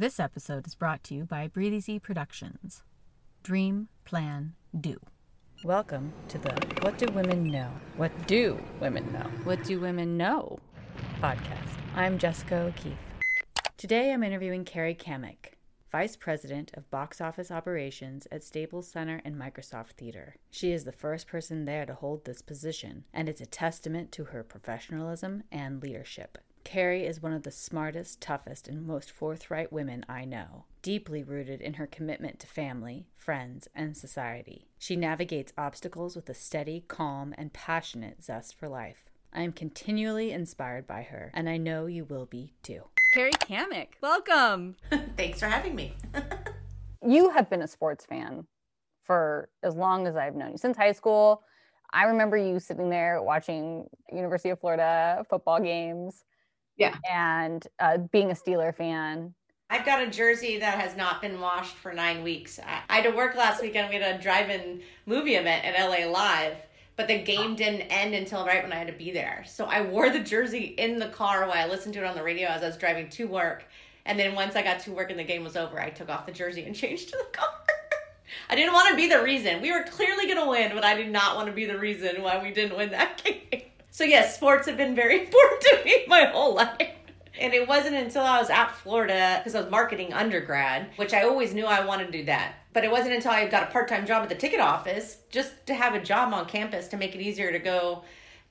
This episode is brought to you by Breathe Easy Productions. Dream, plan, do. Welcome to the What Do Women Know? What Do Women Know? What Do Women Know podcast. I'm Jessica O'Keefe. Today I'm interviewing Carrie Kammick, Vice President of Box Office Operations at Staples Center and Microsoft Theater. She is the first person there to hold this position, and it's a testament to her professionalism and leadership. Carrie is one of the smartest, toughest, and most forthright women I know, deeply rooted in her commitment to family, friends, and society. She navigates obstacles with a steady, calm, and passionate zest for life. I am continually inspired by her, and I know you will be too. Carrie Kammick, welcome. Thanks for having me. you have been a sports fan for as long as I've known you, since high school. I remember you sitting there watching University of Florida football games yeah. And uh, being a Steeler fan. I've got a jersey that has not been washed for nine weeks. I, I had to work last weekend. We had a drive in movie event at LA Live, but the game didn't end until right when I had to be there. So I wore the jersey in the car while I listened to it on the radio as I was driving to work. And then once I got to work and the game was over, I took off the jersey and changed to the car. I didn't want to be the reason. We were clearly going to win, but I did not want to be the reason why we didn't win that game. So yes, sports have been very important to me my whole life. And it wasn't until I was at Florida, because I was marketing undergrad, which I always knew I wanted to do that. But it wasn't until I got a part time job at the ticket office, just to have a job on campus to make it easier to go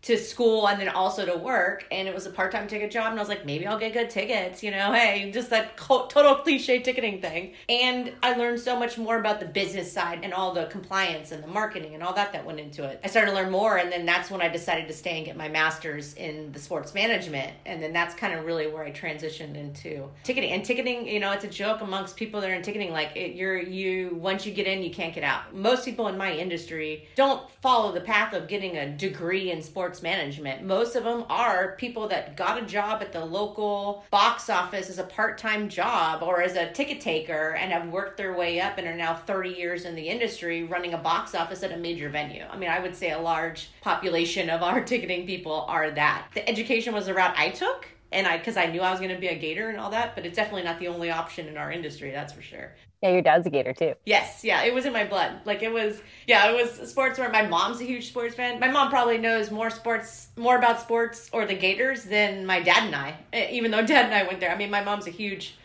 to school and then also to work and it was a part-time ticket job and i was like maybe i'll get good tickets you know? Hey just that total cliche ticketing thing. And i learned so much more about the business side and all the compliance and the marketing and all that that went into it. I started to learn more and then that's when i decided to stay and get my master's in the sports management and then that's kind of really where i transitioned into ticketing. And ticketing you know it's a joke amongst people that are in ticketing like it, you're you once you get in you can't get out. Most people in my industry don't follow the path of getting a degree in sports sports management. Most of them are people that got a job at the local box office as a part time job or as a ticket taker and have worked their way up and are now 30 years in the industry running a box office at a major venue. I mean, I would say a large population of our ticketing people are that. The education was the route I took and I because I knew I was going to be a gator and all that, but it's definitely not the only option in our industry. That's for sure. Yeah, your dad's a gator too. Yes, yeah, it was in my blood. Like it was, yeah, it was sports. Where my mom's a huge sports fan. My mom probably knows more sports, more about sports or the Gators than my dad and I. Eh, even though dad and I went there. I mean, my mom's a huge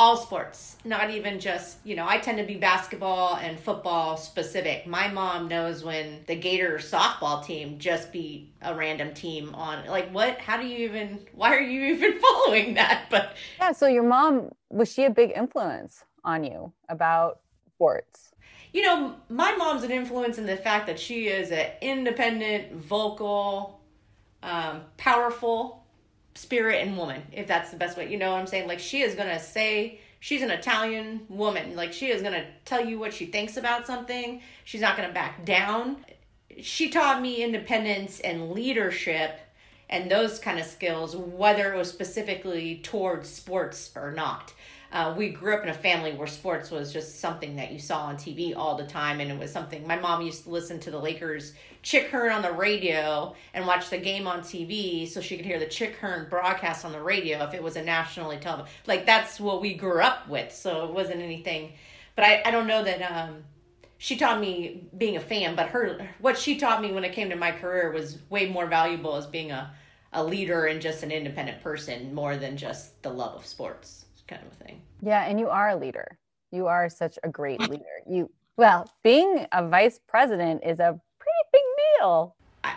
all sports, not even just, you know, I tend to be basketball and football specific. My mom knows when the Gator softball team just beat a random team on like what how do you even why are you even following that? But Yeah, so your mom was she a big influence on you about sports? You know, my mom's an influence in the fact that she is an independent, vocal, um, powerful spirit and woman, if that's the best way. You know what I'm saying? Like she is gonna say she's an Italian woman. Like she is gonna tell you what she thinks about something. She's not gonna back down. She taught me independence and leadership and those kind of skills, whether it was specifically towards sports or not uh, we grew up in a family where sports was just something that you saw on TV all the time, and it was something my mom used to listen to the Lakers Chick Hearn on the radio and watch the game on TV so she could hear the Chick Hearn broadcast on the radio if it was a nationally televised. Like that's what we grew up with, so it wasn't anything. But I, I don't know that um, she taught me being a fan, but her what she taught me when it came to my career was way more valuable as being a a leader and just an independent person more than just the love of sports kind of a thing. Yeah, and you are a leader. You are such a great leader. You well, being a vice president is a pretty big deal. I,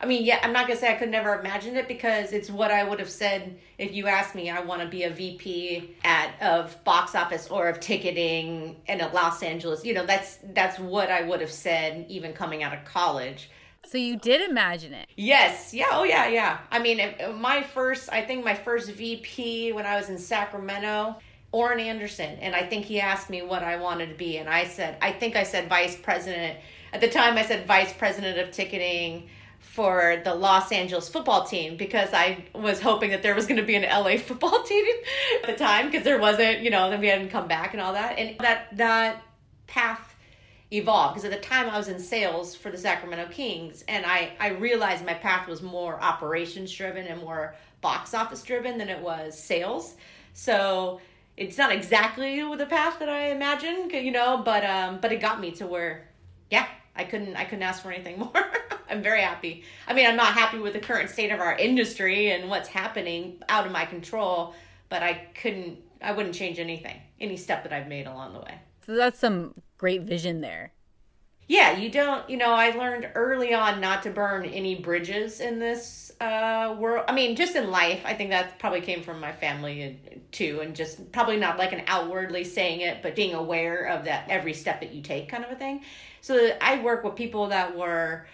I mean, yeah, I'm not gonna say I could never imagine it because it's what I would have said if you asked me. I want to be a VP at of box office or of ticketing in Los Angeles. You know, that's that's what I would have said even coming out of college. So you did imagine it? Yes. Yeah. Oh, yeah. Yeah. I mean, my first, I think my first VP when I was in Sacramento, Orrin Anderson, and I think he asked me what I wanted to be, and I said, I think I said vice president. At the time, I said vice president of ticketing for the Los Angeles football team because I was hoping that there was going to be an LA football team at the time because there wasn't, you know, then we hadn't come back and all that. And that that path evolve because at the time I was in sales for the Sacramento Kings and I I realized my path was more operations driven and more box office driven than it was sales. So it's not exactly the path that I imagined, you know, but um, but it got me to where, yeah, I couldn't I couldn't ask for anything more. I'm very happy. I mean, I'm not happy with the current state of our industry and what's happening out of my control, but I couldn't I wouldn't change anything, any step that I've made along the way. That's some great vision there. Yeah, you don't, you know, I learned early on not to burn any bridges in this uh, world. I mean, just in life, I think that probably came from my family too, and just probably not like an outwardly saying it, but being aware of that every step that you take kind of a thing. So I work with people that were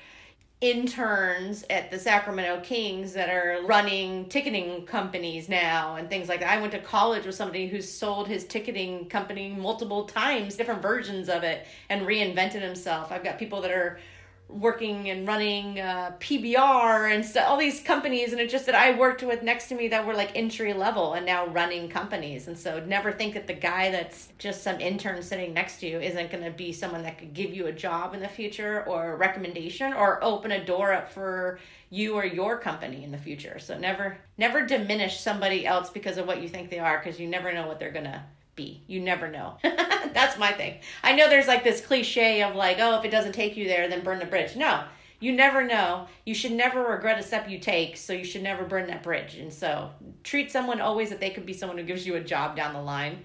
interns at the Sacramento Kings that are running ticketing companies now and things like that. I went to college with somebody who sold his ticketing company multiple times, different versions of it, and reinvented himself. I've got people that are working and running uh, PBR and all these companies, and it's just that I worked with next to me that were like entry level and now running companies. And so never think that the guy that's just some intern sitting next to you isn't going to be someone that could give you a job in the future or a recommendation or open a door up for you or your company in the future. So never never diminish somebody else because of what you think they are because you never know what they're going to be. You never know. That's my thing. I know there's like this cliche of like, oh, if it doesn't take you there, then burn the bridge. No, you never know. You should never regret a step you take, so you should never burn that bridge. And so treat someone always that they could be someone who gives you a job down the line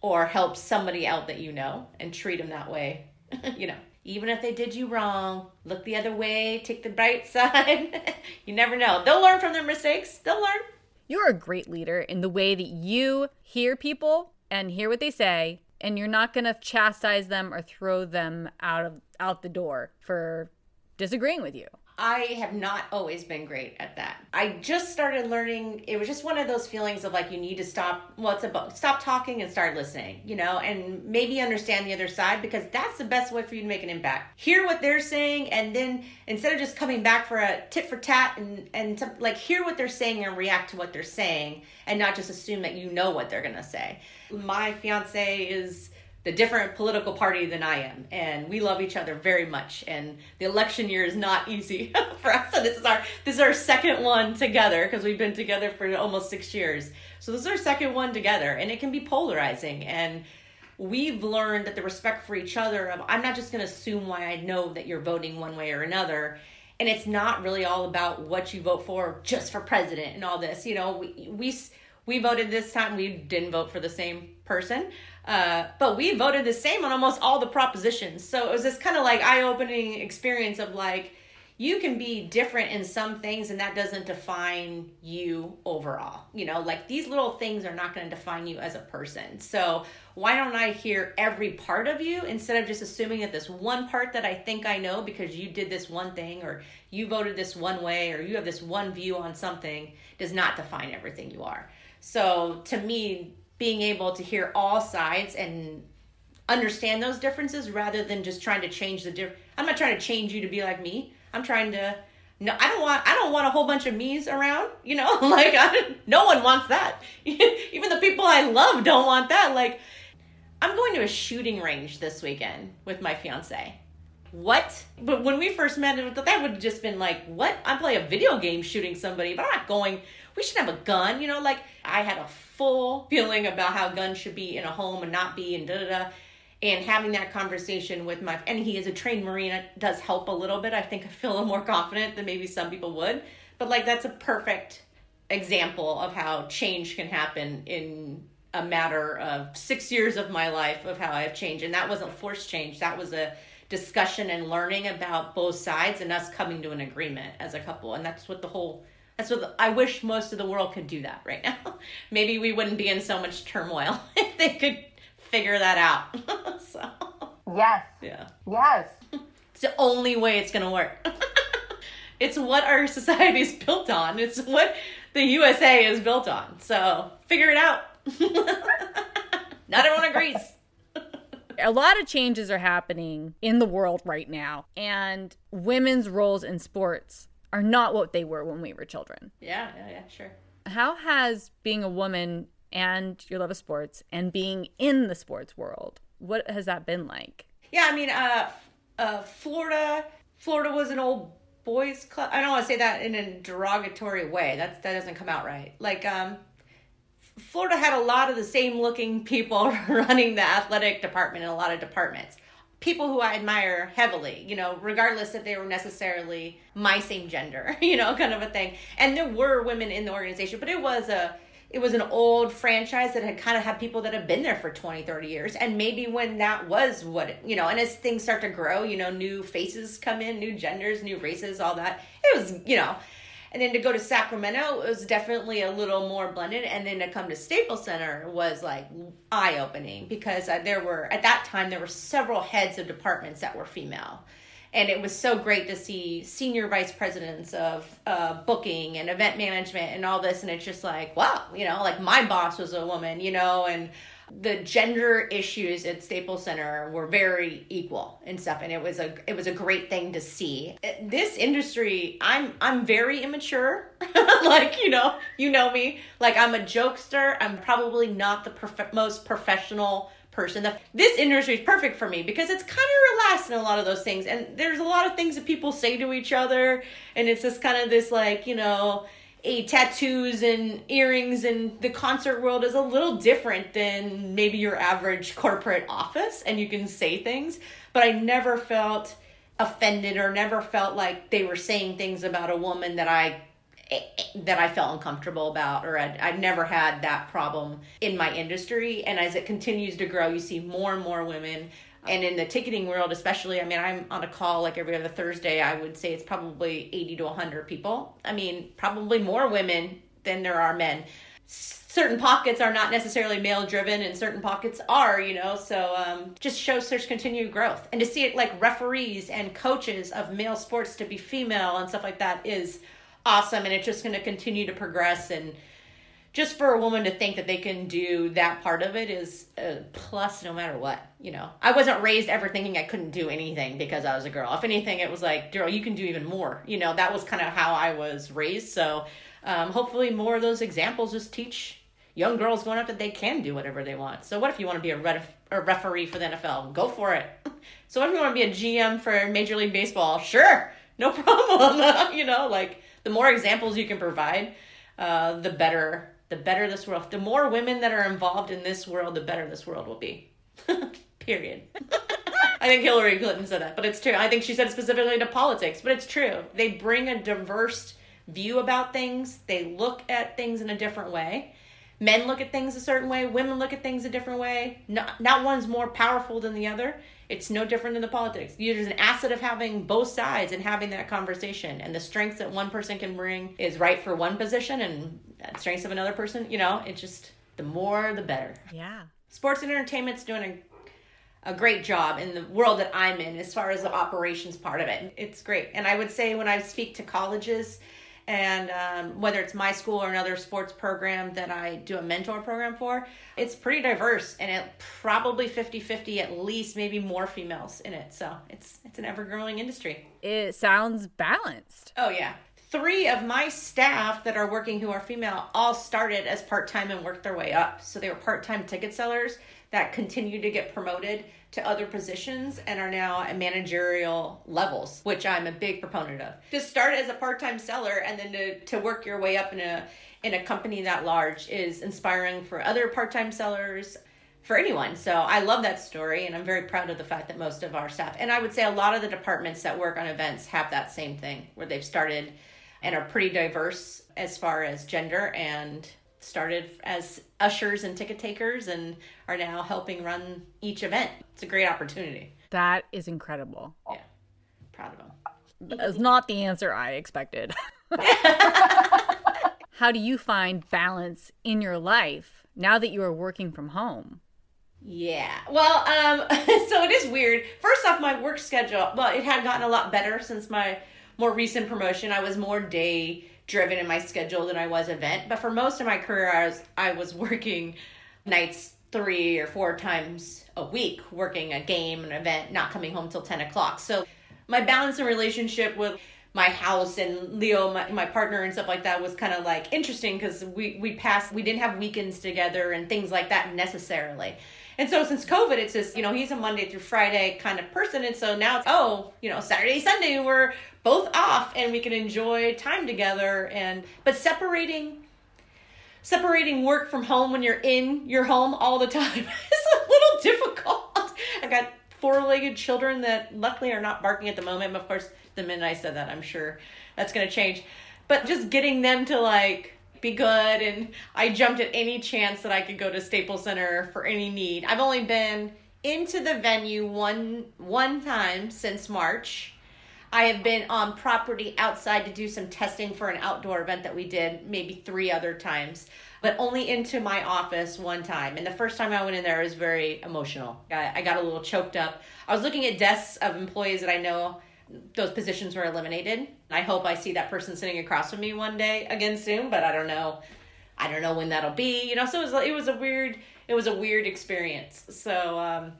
or helps somebody out that you know and treat them that way. you know, even if they did you wrong, look the other way, take the bright side. you never know. They'll learn from their mistakes. They'll learn. You're a great leader in the way that you hear people and hear what they say and you're not going to chastise them or throw them out of out the door for disagreeing with you. I have not always been great at that. I just started learning. It was just one of those feelings of like you need to stop. Well, it's about stop talking and start listening, you know, and maybe understand the other side because that's the best way for you to make an impact. Hear what they're saying, and then instead of just coming back for a tit for tat and and to, like hear what they're saying and react to what they're saying, and not just assume that you know what they're gonna say. My fiance is the different political party than I am, and we love each other very much. And the election year is not easy for us. So this is our this is our second one together because we've been together for almost six years. So this is our second one together, and it can be polarizing. And we've learned that the respect for each other of I'm not just going to assume why I know that you're voting one way or another. And it's not really all about what you vote for, just for president and all this. You know, we we we voted this time. We didn't vote for the same person uh, but we voted the same on almost all the propositions. So it was this kind of like eye opening experience of like, you can be different in some things and that doesn't define you overall. You know, like these little things are not going to define you as a person. So why don't I hear every part of you instead of just assuming that this one part that I think I know because you did this one thing or you voted this one way or you have this one view on something does not define everything you are. So to me, being able to hear all sides and understand those differences rather than just trying to change the different i'm not trying to change you to be like me. I'm trying to no i don't want i don't want a whole bunch of me's around you know? Like I, no one wants that. Even the people i love don't want that. Like i'm going to a shooting range this weekend with my fiance. What? But when we first met that would have just been like what? I play a video game shooting somebody but i'm not going we should have a gun you know like i had a full feeling about how guns should be in a home and not be and da da da. And having that conversation with my and he is a trained marine it does help a little bit. I think I feel a little more confident than maybe some people would. But like that's a perfect example of how change can happen in a matter of six years of my life of how I've changed. And that wasn't forced change. That was a discussion and learning about both sides and us coming to an agreement as a couple. And that's what the whole that's what I wish most of the world could do that right now. Maybe we wouldn't be in so much turmoil if they could figure that out. so Yes. Yeah. Yes. It's the only way it's gonna work. it's what our society is built on. It's what the USA is built on. So figure it out. Not everyone agrees. a lot of changes are happening in the world right now, and women's roles in sports are not what they were when we were children. Yeah, yeah, yeah, sure. How has being a woman and your love of sports and being in the sports world, what has that been like? Yeah, I mean, uh, uh, Florida, Florida was an old boys club. I don't want to say that in a derogatory way. That's that doesn't come out right. Like, um, Florida had a lot of the same looking people running the athletic department in a lot of departments. People who I admire heavily, you know, regardless if they were necessarily my same gender, you know, kind of a thing. And there were women in the organization, but it was a it was an old franchise that had kind of had people that had been there for 20 30 years and maybe when that was what you know and as things start to grow you know new faces come in new genders new races all that it was you know and then to go to Sacramento, it was definitely a little more blended. And then to come to Staples Center was like eye opening because uh, there were, at that time, there were several heads of departments that were female. And it was so great to see senior vice presidents of uh, booking and event management and all this. And it's just like, wow, you know, like my boss was a woman, you know, and the gender issues at Staples Center were very equal and stuff, and it was a it was a great thing to see. This industry, I'm I'm very immature, like you know you know me, like I'm a jokester. I'm probably not the most professional person. This industry is perfect for me because it's kind of relaxed in a lot of those things, and there's a lot of things that people say to each other, and it's just kind of this like you know a tattoos and earrings and the concert world is a little different than maybe your average corporate office and you can say things but i never felt offended or never felt like they were saying things about a woman that i that i felt uncomfortable about or I'd, I've never had that problem in my industry. And as it continues to grow you see more and more women and in the ticketing world, especially, I mean, I'm on a call like every other Thursday. I would say it's probably 80 to 100 people. I mean, probably more women than there are men. Certain pockets are not necessarily male driven, and certain pockets are, you know. So um, just shows there's continued growth, and to see it like referees and coaches of male sports to be female and stuff like that is awesome, and it's just going to continue to progress and just for a woman to think that they can do that part of it is a plus no matter what you know? I wasn't raised ever thinking i couldn't do anything because i was a girl. If anything it was like girl you can do even more. You know that was kind of how i was raised. So um, hopefully more of those examples just teach young girls going up that they can do whatever they want. So what if you want to be a, ref- a referee for the nfl go for it. So what if you want to be a gm for major league baseball? Sure no problem you know? Like the more examples you can provide uh, the better the better this world. The more women that are involved in this world, the better this world will be. Period. I think Hillary Clinton said that, but it's true. I think she said specifically to politics, but it's true. They bring a diverse view about things. They look at things in a different way. Men look at things a certain way. Women look at things a different way. Not, not one's more powerful than the other. It's no different than the politics. There's an asset of having both sides and having that conversation. And the strengths that one person can bring is right for one position, and the strengths of another person. You know, it's just the more the better. Yeah. Sports and entertainment's doing a, a great job in the world that I'm in as far as the operations part of it. It's great. And I would say when I speak to colleges, and um, whether it's my school or another sports program that I do a mentor program for, it's pretty diverse and it probably 50-50 at least maybe more females in it. So it's it's an ever growing industry. It sounds balanced. Oh yeah three of my staff that are working who are female all started as part-time and worked their way up so they were part-time ticket sellers that continue to get promoted to other positions and are now at managerial levels which i'm a big proponent of to start as a part-time seller and then to, to work your way up in a in a company that large is inspiring for other part-time sellers for anyone. So I love that story and I'm very proud of the fact that most of our staff and I would say a lot of the departments that work on events have that same thing where they've started and are pretty diverse as far as gender and started as ushers and ticket takers and are now helping run each event. It's a great opportunity. That is incredible. Yeah. Proud of them. That's not the answer I expected. How do you find balance in your life now that you are working from home? Yeah. Well, um so it is weird. First off, my work schedule, well, it had gotten a lot better since my more recent promotion, I was more day driven in my schedule than I was event. But for most of my career, I was I was working nights three or four times a week, working a game, an event, not coming home till ten o'clock. So my balance and relationship with my house and Leo, my, my partner and stuff like that was kind of like interesting because we we passed we didn't have weekends together and things like that necessarily. And so since COVID, it's just, you know, he's a Monday through Friday kind of person. And so now it's, oh, you know, Saturday, Sunday, we're both off and we can enjoy time together. And, but separating, separating work from home when you're in your home all the time is a little difficult. I've got four legged children that luckily are not barking at the moment. Of course, the minute I said that, I'm sure that's going to change. But just getting them to like be good and I jumped at any chance that I could go to Staples Center for any need. I've only been into the venue one one time since March. I have been on property outside to do some testing for an outdoor event that we did maybe three other times, but only into my office one time. And the first time I went in there was very emotional. I, I got a little choked up. I was looking at desks of employees that I know those positions were eliminated. I hope I see that person sitting across from me one day again soon, but I don't know. I don't know when that'll be. You know, so it was it was a weird it was a weird experience. So um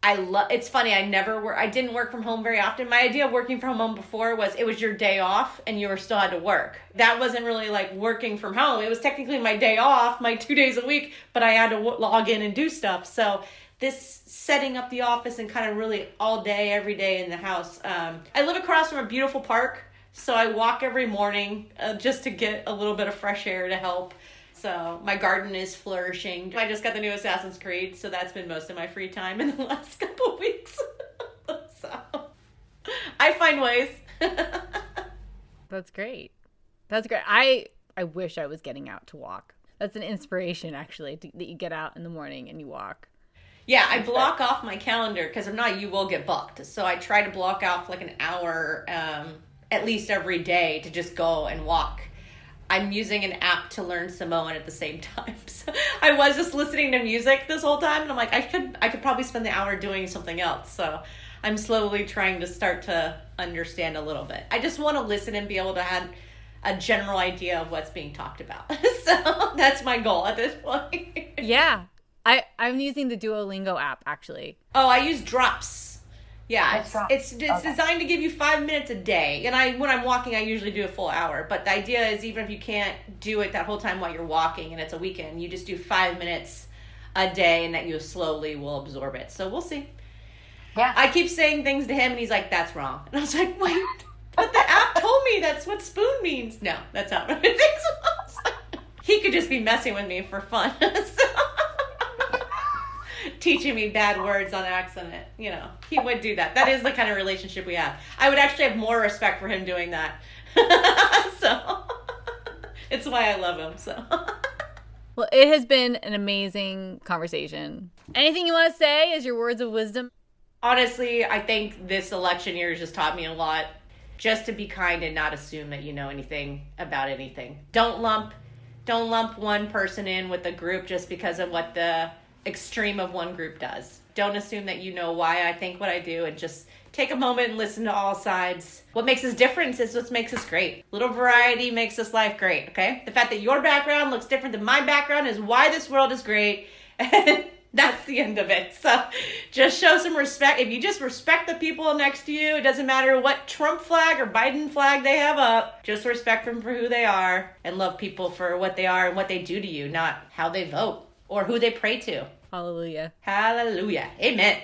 I love it's funny, I never work I didn't work from home very often. My idea of working from home before was it was your day off and you were still had to work. That wasn't really like working from home. It was technically my day off, my 2 days a week, but I had to w- log in and do stuff. So this setting up the office and kind of really all day, every day in the house. Um, I live across from a beautiful park, so I walk every morning uh, just to get a little bit of fresh air to help. So my garden is flourishing. I just got the new Assassin's Creed, so that's been most of my free time in the last couple weeks. so I find ways. that's great. That's great. I I wish I was getting out to walk. That's an inspiration actually to, that you get out in the morning and you walk. Yeah, I block off my calendar because if not, you will get booked. So I try to block off like an hour um, at least every day to just go and walk. I'm using an app to learn Samoan at the same time. So I was just listening to music this whole time, and I'm like, I could, I could probably spend the hour doing something else. So I'm slowly trying to start to understand a little bit. I just want to listen and be able to have a general idea of what's being talked about. so that's my goal at this point. yeah, I I'm using the Duolingo app actually. Oh, I use Drops. Yeah, oh, it's it's, it's okay. designed to give you five minutes a day, and I when I'm walking, I usually do a full hour. But the idea is even if you can't do it that whole time while you're walking, and it's a weekend, you just do five minutes a day, and that you slowly will absorb it. So we'll see. Yeah, I keep saying things to him, and he's like, "That's wrong," and I was like, "Wait." But the app told me that's what spoon means. No, that's not what it thinks. he could just be messing with me for fun. teaching me bad words on accident. You know, he would do that. That is the kind of relationship we have. I would actually have more respect for him doing that. so it's why I love him. So. well, it has been an amazing conversation. Anything you want to say as your words of wisdom? Honestly, I think this election year has just taught me a lot. Just to be kind and not assume that you know anything about anything. Don't lump don't lump one person in with a group just because of what the extreme of one group does. Don't assume that you know why I think what I do and just take a moment and listen to all sides. What makes us different is what makes us great. Little variety makes this life great, okay? The fact that your background looks different than my background is why this world is great. And that's the end of it. So just show some respect. If you just respect the people next to you, it doesn't matter what Trump flag or Biden flag they have up, just respect them for who they are and love people for what they are and what they do to you, not how they vote or who they pray to. Hallelujah. Hallelujah. Amen.